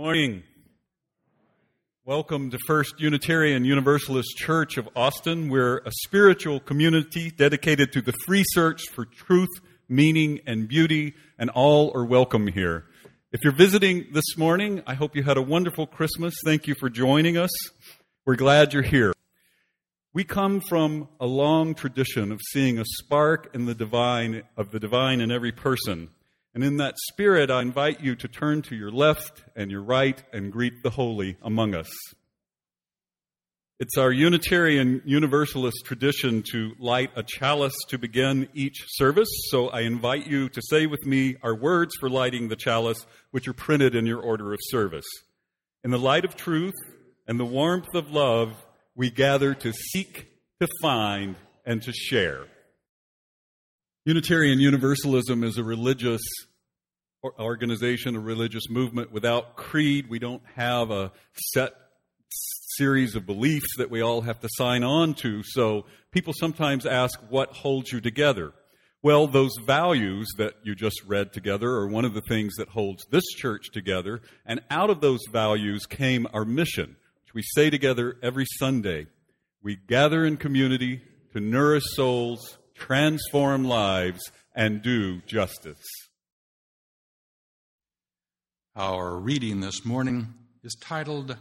Morning. Welcome to First Unitarian Universalist Church of Austin. We're a spiritual community dedicated to the free search for truth, meaning, and beauty, and all are welcome here. If you're visiting this morning, I hope you had a wonderful Christmas. Thank you for joining us. We're glad you're here. We come from a long tradition of seeing a spark in the divine of the divine in every person. And in that spirit, I invite you to turn to your left and your right and greet the holy among us. It's our Unitarian Universalist tradition to light a chalice to begin each service, so I invite you to say with me our words for lighting the chalice, which are printed in your order of service. In the light of truth and the warmth of love, we gather to seek, to find, and to share. Unitarian Universalism is a religious organization, a religious movement without creed. We don't have a set series of beliefs that we all have to sign on to. So people sometimes ask, what holds you together? Well, those values that you just read together are one of the things that holds this church together. And out of those values came our mission, which we say together every Sunday. We gather in community to nourish souls, transform lives, and do justice. Our reading this morning is titled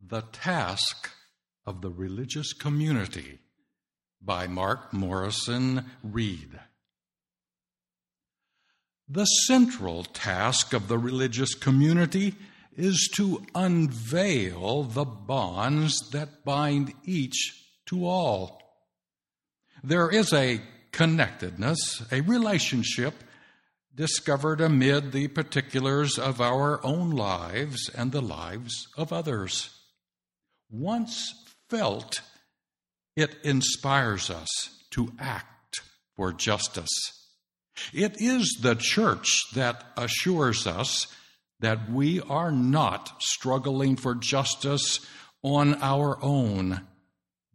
The Task of the Religious Community by Mark Morrison Reed. The central task of the religious community is to unveil the bonds that bind each to all. There is a connectedness, a relationship discovered amid the particulars of our own lives and the lives of others. Once felt, it inspires us to act for justice. It is the church that assures us that we are not struggling for justice on our own,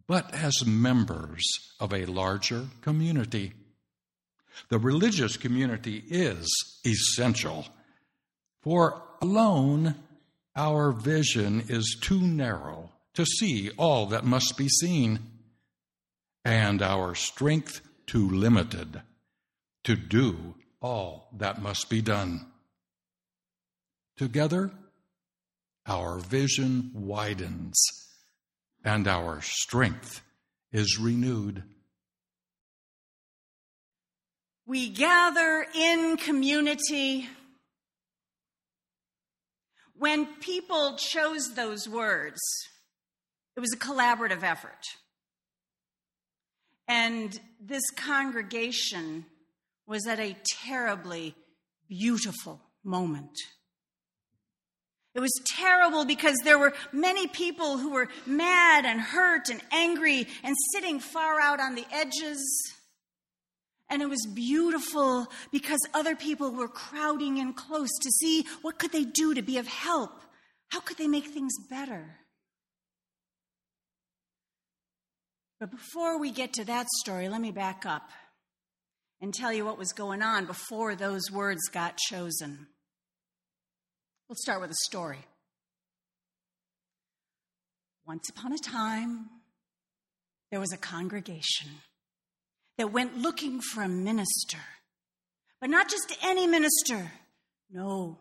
but as members of a larger community. The religious community is essential, for alone our vision is too narrow to see all that must be seen, and our strength too limited to do all that must be done. Together, our vision widens and our strength is renewed. We gather in community. When people chose those words, it was a collaborative effort. And this congregation was at a terribly beautiful moment. It was terrible because there were many people who were mad and hurt and angry and sitting far out on the edges. And it was beautiful because other people were crowding in close to see what could they do to be of help? How could they make things better? But before we get to that story, let me back up and tell you what was going on before those words got chosen. We'll start with a story. Once upon a time, there was a congregation that went looking for a minister. But not just any minister. No,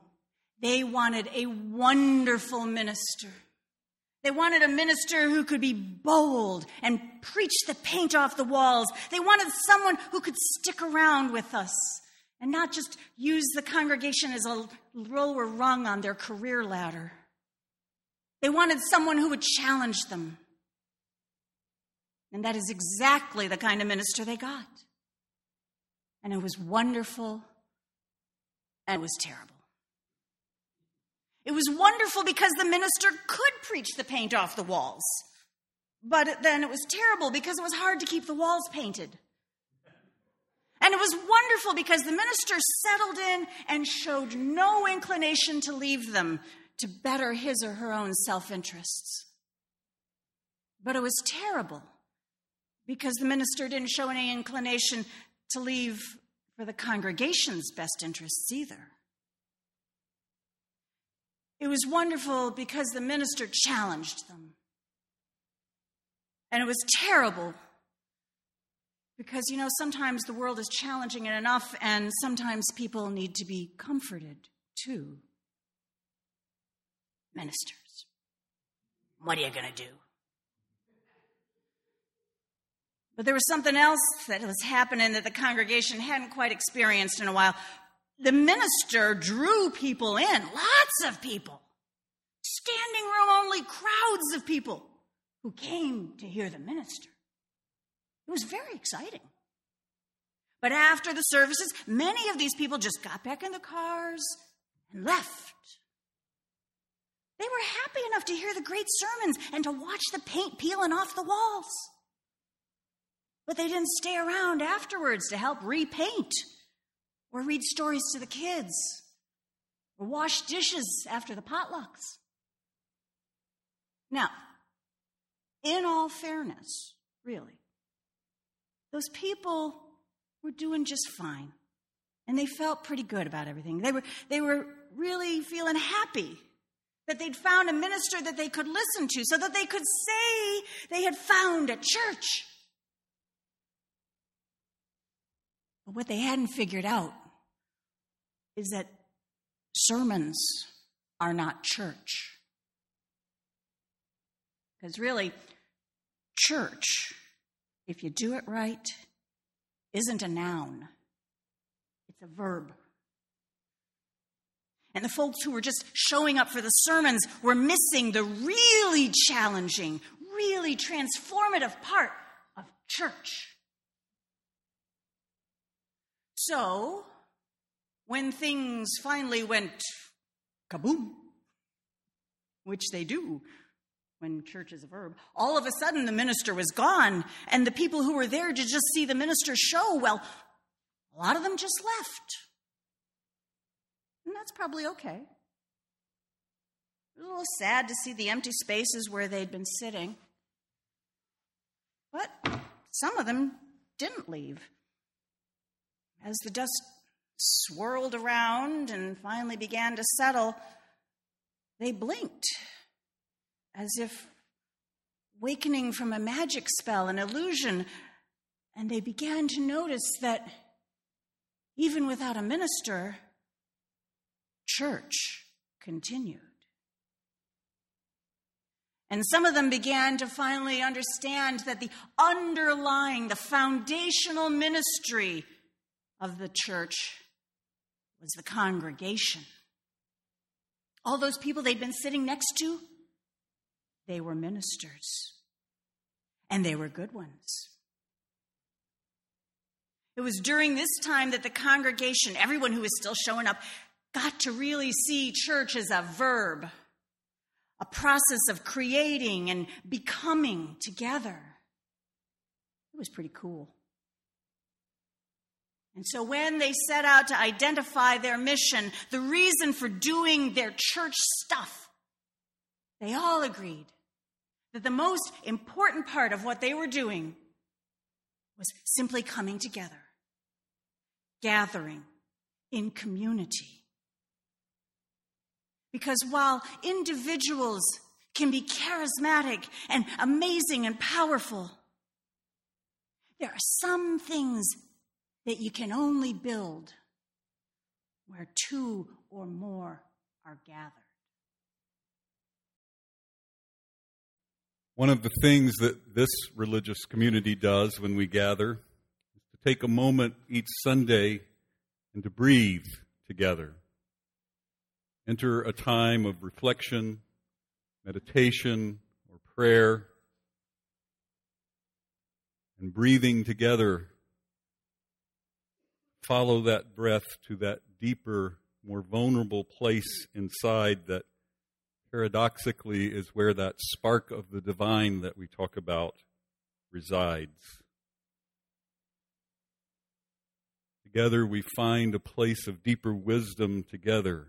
they wanted a wonderful minister. They wanted a minister who could be bold and preach the paint off the walls. They wanted someone who could stick around with us and not just use the congregation as a lower rung on their career ladder. They wanted someone who would challenge them, and that is exactly the kind of minister they got. And it was wonderful and it was terrible. It was wonderful because the minister could preach the paint off the walls. But then it was terrible because it was hard to keep the walls painted. And it was wonderful because the minister settled in and showed no inclination to leave them to better his or her own self interests. But it was terrible because the minister didn't show any inclination to leave for the congregation's best interests either. It was wonderful because the minister challenged them. And it was terrible because, you know, sometimes the world is challenging it enough, and sometimes people need to be comforted too. Ministers, what are you going to do? But there was something else that was happening that the congregation hadn't quite experienced in a while. The minister drew people in, lots of people, standing room only, crowds of people who came to hear the minister. It was very exciting. But after the services, many of these people just got back in the cars and left. They were happy enough to hear the great sermons and to watch the paint peeling off the walls. But they didn't stay around afterwards to help repaint or read stories to the kids or wash dishes after the potlucks. Now, in all fairness, really, those people were doing just fine. And they felt pretty good about everything. They were, they were really feeling happy that they'd found a minister that they could listen to so that they could say they had found a church. But what they hadn't figured out is that sermons are not church. Because really, church if you do it right, isn't a noun, it's a verb. And the folks who were just showing up for the sermons were missing the really challenging, really transformative part of church. So, when things finally went kaboom, which they do when church is a verb, all of a sudden the minister was gone, and the people who were there to just see the minister show, well, a lot of them just left. And that's probably okay. It was a little sad to see the empty spaces where they'd been sitting. But some of them didn't leave. As the dust swirled around and finally began to settle, they blinked as if wakening from a magic spell, an illusion, and they began to notice that even without a minister, church continued. And some of them began to finally understand that the underlying, the foundational ministry of the church was the congregation. All those people they'd been sitting next to, they were ministers, and they were good ones. It was during this time that the congregation, everyone who was still showing up, got to really see church as a verb, a process of creating and becoming together. It was pretty cool. And so when they set out to identify their mission, the reason for doing their church stuff, they all agreed that the most important part of what they were doing was simply coming together, gathering in community. Because while individuals can be charismatic and amazing and powerful, there are some things that you can only build where two or more are gathered. One of the things that this religious community does when we gather is to take a moment each Sunday and to breathe together. Enter a time of reflection, meditation, or prayer, and breathing together. Follow that breath to that deeper, more vulnerable place inside that paradoxically is where that spark of the divine that we talk about resides. Together we find a place of deeper wisdom together.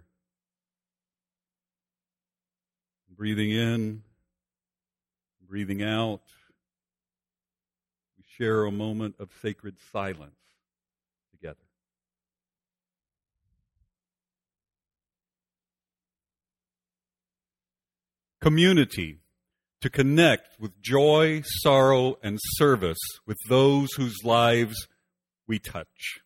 Breathing in, breathing out, we share a moment of sacred silence. Community, to connect with joy, sorrow, and service with those whose lives we touch.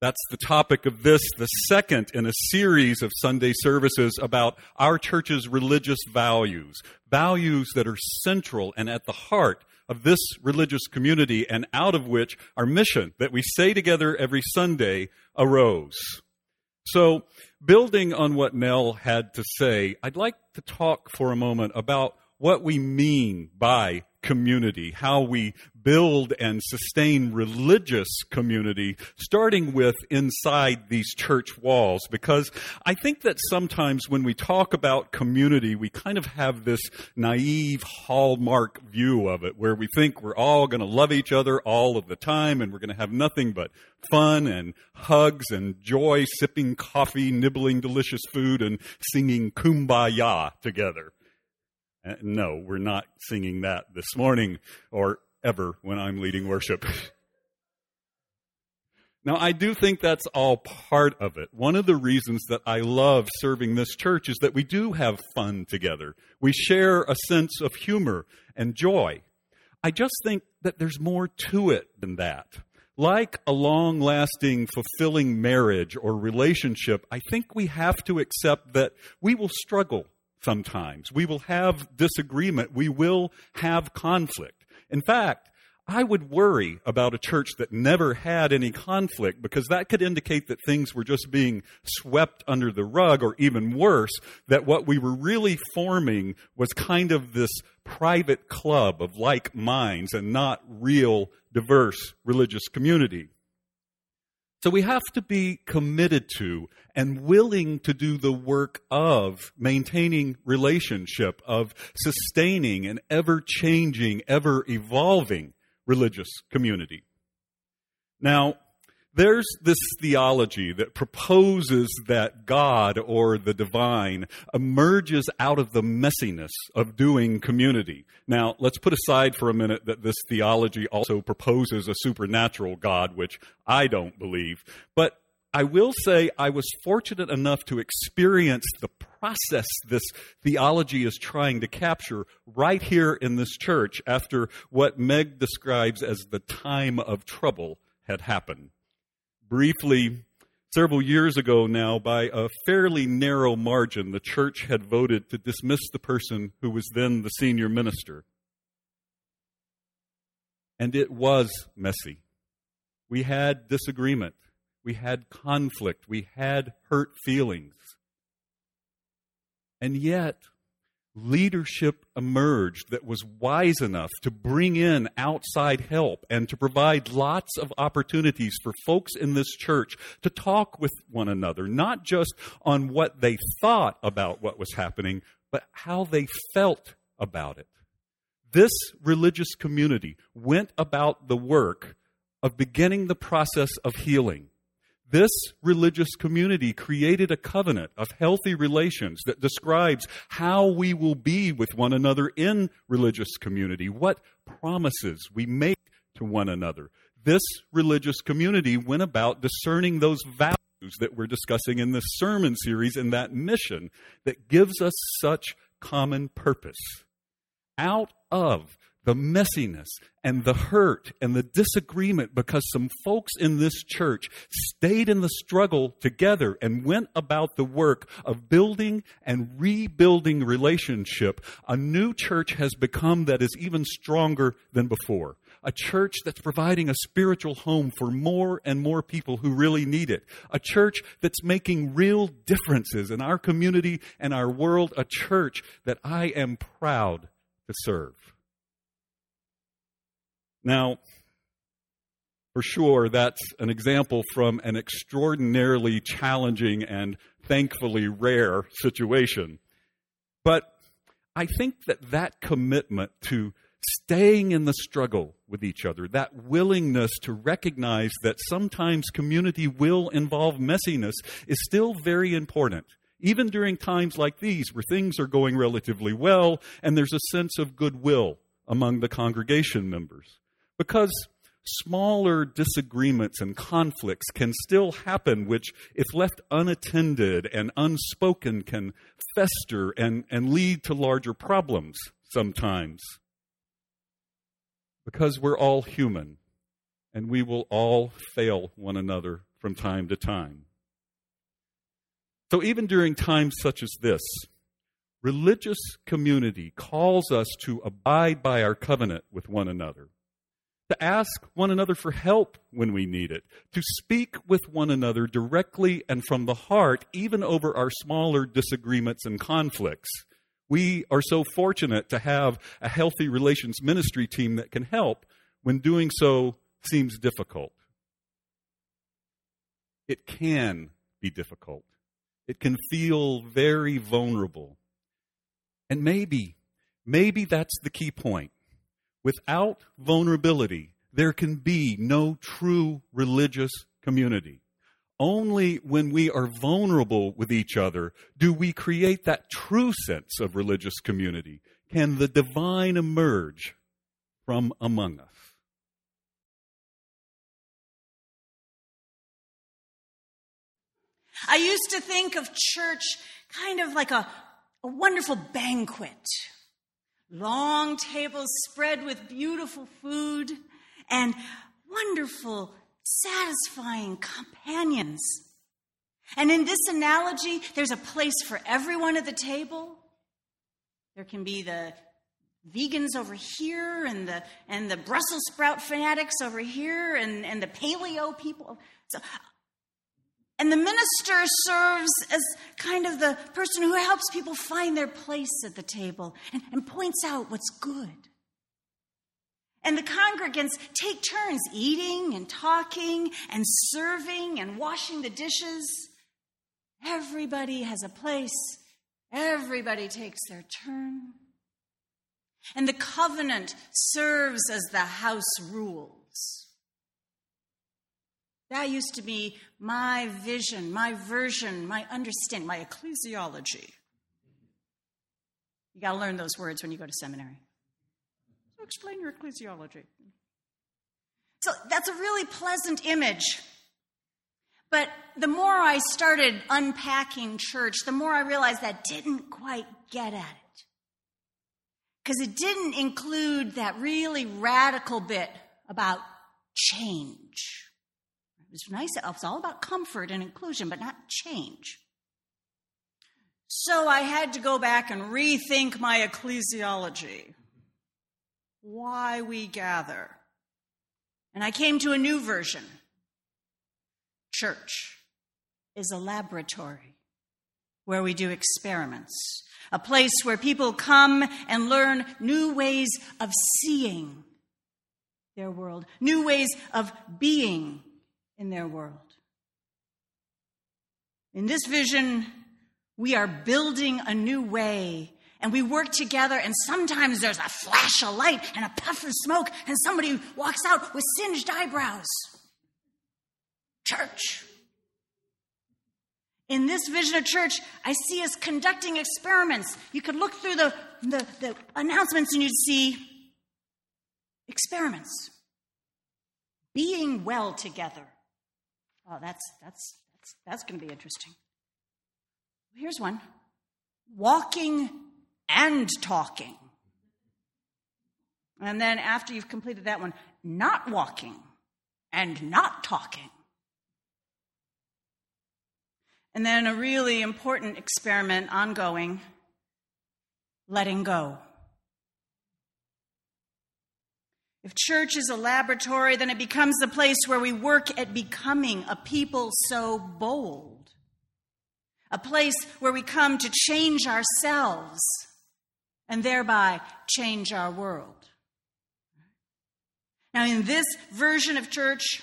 That's the topic of this, the second in a series of Sunday services about our church's religious values, values that are central and at the heart of this religious community and out of which our mission that we say together every Sunday arose. So, building on what Nell had to say, I'd like to talk for a moment about what we mean by community, how we build and sustain religious community, starting with inside these church walls. Because I think that sometimes when we talk about community, we kind of have this naive hallmark view of it, where we think we're all going to love each other all of the time and we're going to have nothing but fun and hugs and joy, sipping coffee, nibbling delicious food, and singing kumbaya together. Uh, no, we're not singing that this morning or ever when I'm leading worship. Now, I do think that's all part of it. One of the reasons that I love serving this church is that we do have fun together. We share a sense of humor and joy. I just think that there's more to it than that. Like a long lasting, fulfilling marriage or relationship, I think we have to accept that we will struggle sometimes. We will have disagreement. We will have conflict. In fact, I would worry about a church that never had any conflict because that could indicate that things were just being swept under the rug, or even worse, that what we were really forming was kind of this private club of like minds and not real diverse religious community. So we have to be committed to and willing to do the work of maintaining relationship, of sustaining an ever changing, ever evolving religious community. Now, there's this theology that proposes that God or the divine emerges out of the messiness of doing community. Now, let's put aside for a minute that this theology also proposes a supernatural God, which I don't believe. But I will say I was fortunate enough to experience the process this theology is trying to capture right here in this church after what Meg describes as the time of trouble had happened briefly, several years ago now, by a fairly narrow margin, the church had voted to dismiss the person who was then the senior minister. And it was messy. We had disagreement. We had conflict. We had hurt feelings. And yet, leadership emerged that was wise enough to bring in outside help and to provide lots of opportunities for folks in this church to talk with one another, not just on what they thought about what was happening, but how they felt about it. This religious community went about the work of beginning the process of healing this religious community created a covenant of healthy relations that describes how we will be with one another in religious community, what promises we make to one another. This religious community went about discerning those values that we're discussing in this sermon series and that mission that gives us such common purpose. Out of the messiness and the hurt and the disagreement because some folks in this church stayed in the struggle together and went about the work of building and rebuilding relationship, a new church has become that is even stronger than before. A church that's providing a spiritual home for more and more people who really need it. A church that's making real differences in our community and our world. A church that I am proud to serve. Now, for sure, that's an example from an extraordinarily challenging and thankfully rare situation. But I think that that commitment to staying in the struggle with each other, that willingness to recognize that sometimes community will involve messiness, is still very important. Even during times like these, where things are going relatively well and there's a sense of goodwill among the congregation members. Because smaller disagreements and conflicts can still happen, which, if left unattended and unspoken, can fester and, and lead to larger problems sometimes. Because we're all human and we will all fail one another from time to time. So, even during times such as this, religious community calls us to abide by our covenant with one another, to ask one another for help when we need it, to speak with one another directly and from the heart, even over our smaller disagreements and conflicts. We are so fortunate to have a healthy relations ministry team that can help when doing so seems difficult. It can be difficult. It can feel very vulnerable. And maybe, maybe that's the key point. Without vulnerability, there can be no true religious community. Only when we are vulnerable with each other do we create that true sense of religious community. Can the divine emerge from among us? I used to think of church kind of like a, a wonderful banquet. Long tables spread with beautiful food and wonderful, satisfying companions. And in this analogy, there's a place for everyone at the table. There can be the vegans over here and the and the Brussels sprout fanatics over here and, and the paleo people. So and the minister serves as kind of the person who helps people find their place at the table and, and points out what's good. And the congregants take turns eating and talking and serving and washing the dishes. Everybody has a place, everybody takes their turn. And the covenant serves as the house rule. That used to be my vision, my version, my understanding, my ecclesiology. You got to learn those words when you go to seminary. So explain your ecclesiology. So that's a really pleasant image. But the more I started unpacking church, the more I realized that didn't quite get at it. Because it didn't include that really radical bit about change. Nice. Oh, it was all about comfort and inclusion, but not change. So I had to go back and rethink my ecclesiology. Why we gather. And I came to a new version. Church is a laboratory where we do experiments, a place where people come and learn new ways of seeing their world, new ways of being in their world. In this vision, we are building a new way and we work together, and sometimes there's a flash of light and a puff of smoke, and somebody walks out with singed eyebrows. Church. In this vision of church, I see us conducting experiments. You could look through the, the, the announcements and you'd see experiments. Being well together. Oh, that's, that's, that's, that's going to be interesting. Here's one walking and talking. And then after you've completed that one, not walking and not talking. And then a really important experiment ongoing letting go. If church is a laboratory, then it becomes the place where we work at becoming a people so bold. A place where we come to change ourselves and thereby change our world. Now, in this version of church,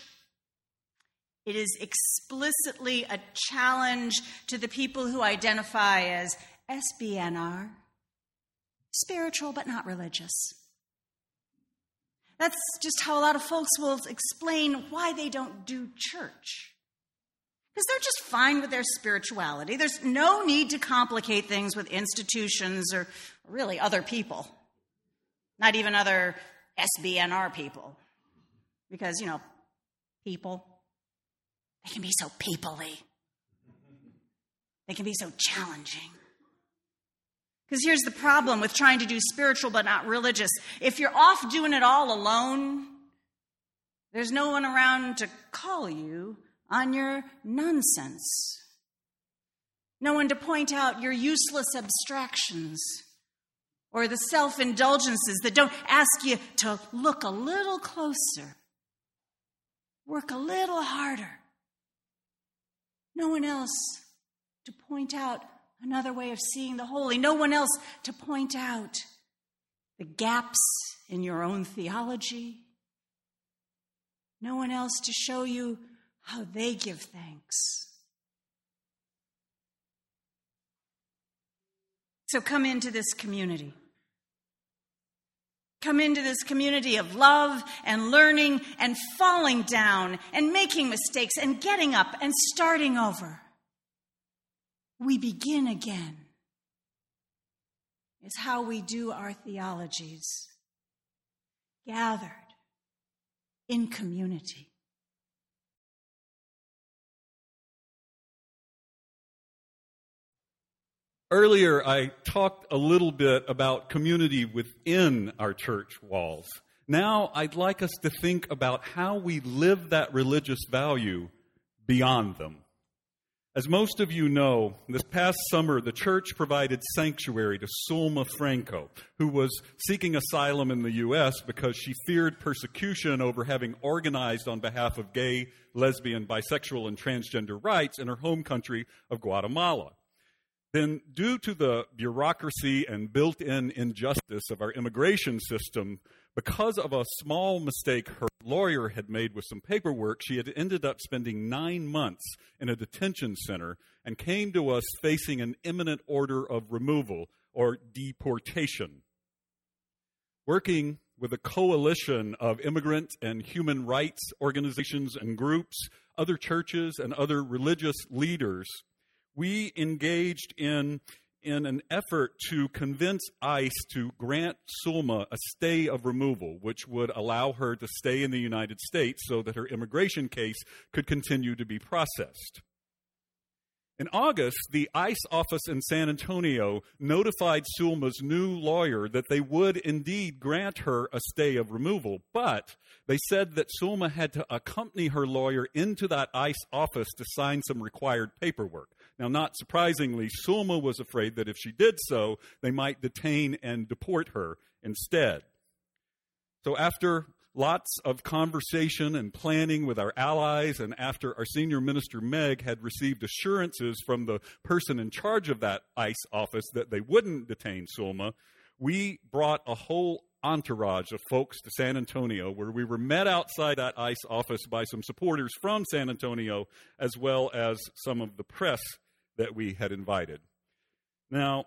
it is explicitly a challenge to the people who identify as SBNR, spiritual but not religious. That's just how a lot of folks will explain why they don't do church. Because they're just fine with their spirituality. There's no need to complicate things with institutions or really other people, not even other SBNR people. Because, you know, people, they can be so peoply, they can be so challenging. Because here's the problem with trying to do spiritual but not religious. If you're off doing it all alone, there's no one around to call you on your nonsense. No one to point out your useless abstractions or the self indulgences that don't ask you to look a little closer, work a little harder. No one else to point out another way of seeing the holy. No one else to point out the gaps in your own theology. No one else to show you how they give thanks. So come into this community. Come into this community of love and learning and falling down and making mistakes and getting up and starting over we begin again, is how we do our theologies, gathered in community. Earlier, I talked a little bit about community within our church walls. Now, I'd like us to think about how we live that religious value beyond them. As most of you know, this past summer, the church provided sanctuary to Sulma Franco, who was seeking asylum in the U.S. because she feared persecution over having organized on behalf of gay, lesbian, bisexual, and transgender rights in her home country of Guatemala. Then, due to the bureaucracy and built in injustice of our immigration system, because of a small mistake her lawyer had made with some paperwork, she had ended up spending nine months in a detention center and came to us facing an imminent order of removal or deportation. Working with a coalition of immigrant and human rights organizations and groups, other churches, and other religious leaders, we engaged in in an effort to convince ICE to grant Sulma a stay of removal, which would allow her to stay in the United States so that her immigration case could continue to be processed. In August, the ICE office in San Antonio notified Sulma's new lawyer that they would indeed grant her a stay of removal, but they said that Sulma had to accompany her lawyer into that ICE office to sign some required paperwork. Now, not surprisingly, Sulma was afraid that if she did so, they might detain and deport her instead. So, after lots of conversation and planning with our allies, and after our senior minister, Meg, had received assurances from the person in charge of that ICE office that they wouldn't detain Sulma, we brought a whole entourage of folks to San Antonio, where we were met outside that ICE office by some supporters from San Antonio, as well as some of the press that we had invited. Now,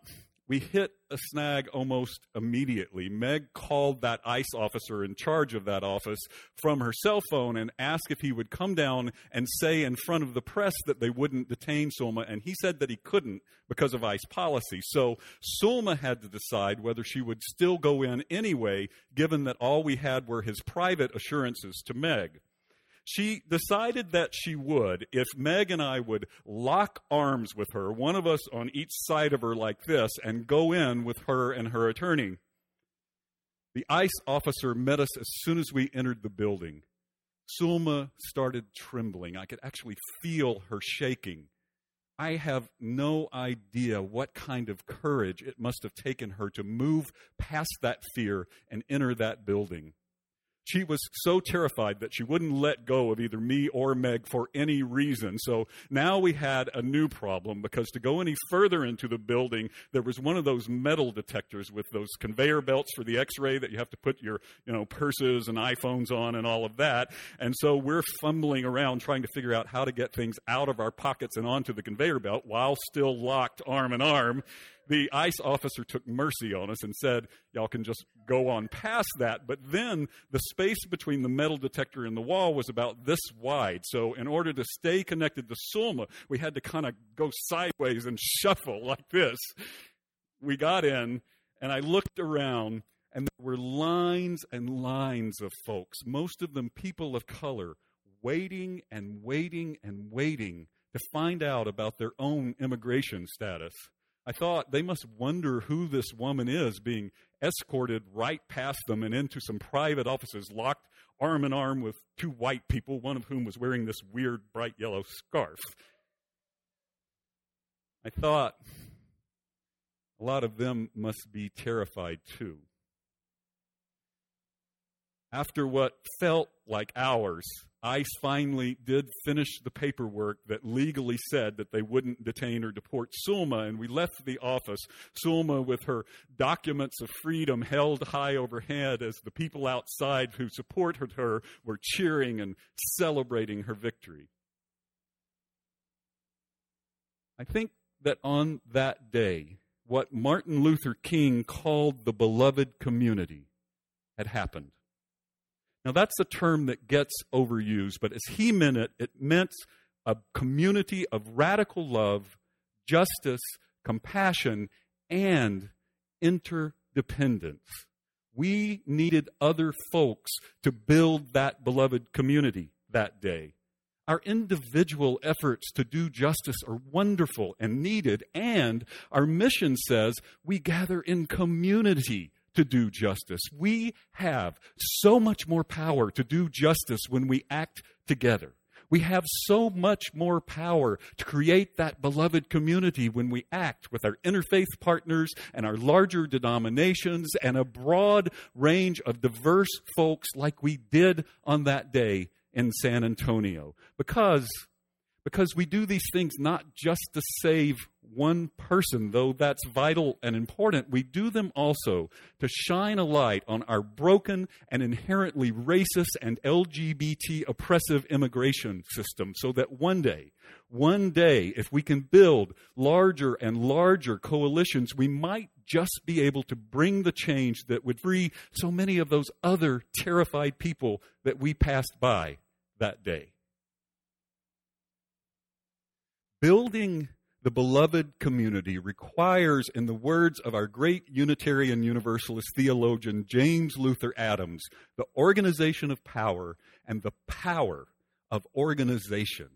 we hit a snag almost immediately. Meg called that ICE officer in charge of that office from her cell phone and asked if he would come down and say in front of the press that they wouldn't detain Sulma, and he said that he couldn't because of ICE policy. So Sulma had to decide whether she would still go in anyway, given that all we had were his private assurances to Meg she decided that she would if Meg and I would lock arms with her, one of us on each side of her like this, and go in with her and her attorney. The ICE officer met us as soon as we entered the building. Sulma started trembling. I could actually feel her shaking. I have no idea what kind of courage it must have taken her to move past that fear and enter that building. She was so terrified that she wouldn't let go of either me or Meg for any reason. So now we had a new problem because to go any further into the building, there was one of those metal detectors with those conveyor belts for the x-ray that you have to put your, you know, purses and iPhones on and all of that. And so we're fumbling around trying to figure out how to get things out of our pockets and onto the conveyor belt while still locked arm in arm the ICE officer took mercy on us and said, Y'all can just go on past that. But then the space between the metal detector and the wall was about this wide. So, in order to stay connected to Sulma, we had to kind of go sideways and shuffle like this. We got in, and I looked around, And there were lines and lines of folks, most of them people of color, waiting and waiting and waiting to find out about their own immigration status. I thought they must wonder who this woman is being escorted right past them and into some private offices, locked arm in arm with two white people, one of whom was wearing this weird bright yellow scarf. I thought a lot of them must be terrified too. After what felt like hours, ICE finally did finish the paperwork that legally said that they wouldn't detain or deport Sulma, and we left the office, Sulma with her documents of freedom held high overhead as the people outside who supported her were cheering and celebrating her victory. I think that on that day, what Martin Luther King called the beloved community had happened. Now, that's a term that gets overused, but as he meant it, it meant a community of radical love, justice, compassion, and interdependence. We needed other folks to build that beloved community that day. Our individual efforts to do justice are wonderful and needed, and our mission says we gather in community to do justice. We have so much more power to do justice when we act together. We have so much more power to create that beloved community when we act with our interfaith partners and our larger denominations and a broad range of diverse folks like we did on that day in San Antonio. Because, because we do these things not just to save one person, though that's vital and important, we do them also to shine a light on our broken and inherently racist and LGBT oppressive immigration system so that one day, one day, if we can build larger and larger coalitions, we might just be able to bring the change that would free so many of those other terrified people that we passed by that day. Building the beloved community requires, in the words of our great Unitarian Universalist theologian James Luther Adams, the organization of power and the power of organization.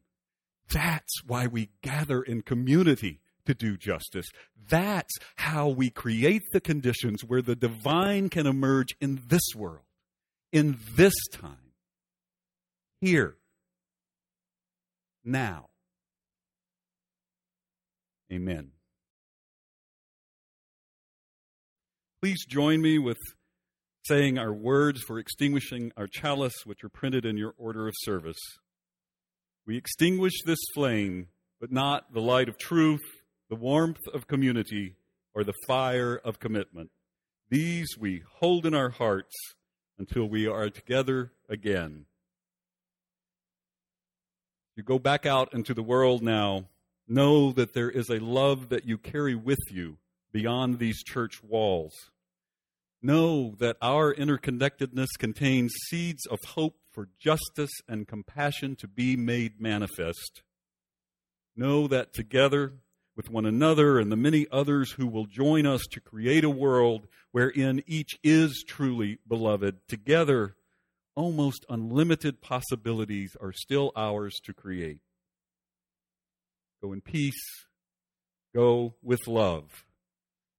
That's why we gather in community to do justice. That's how we create the conditions where the divine can emerge in this world, in this time, here, now. Amen. Please join me with saying our words for extinguishing our chalice, which are printed in your order of service. We extinguish this flame, but not the light of truth, the warmth of community, or the fire of commitment. These we hold in our hearts until we are together again. You go back out into the world now Know that there is a love that you carry with you beyond these church walls. Know that our interconnectedness contains seeds of hope for justice and compassion to be made manifest. Know that together with one another and the many others who will join us to create a world wherein each is truly beloved, together, almost unlimited possibilities are still ours to create. Go in peace. Go with love.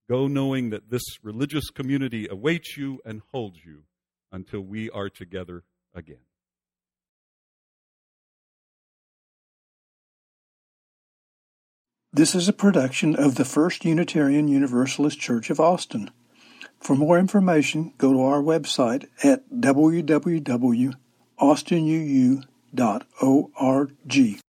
Go knowing that this religious community awaits you and holds you until we are together again. This is a production of the First Unitarian Universalist Church of Austin. For more information, go to our website at www.austinuu.org.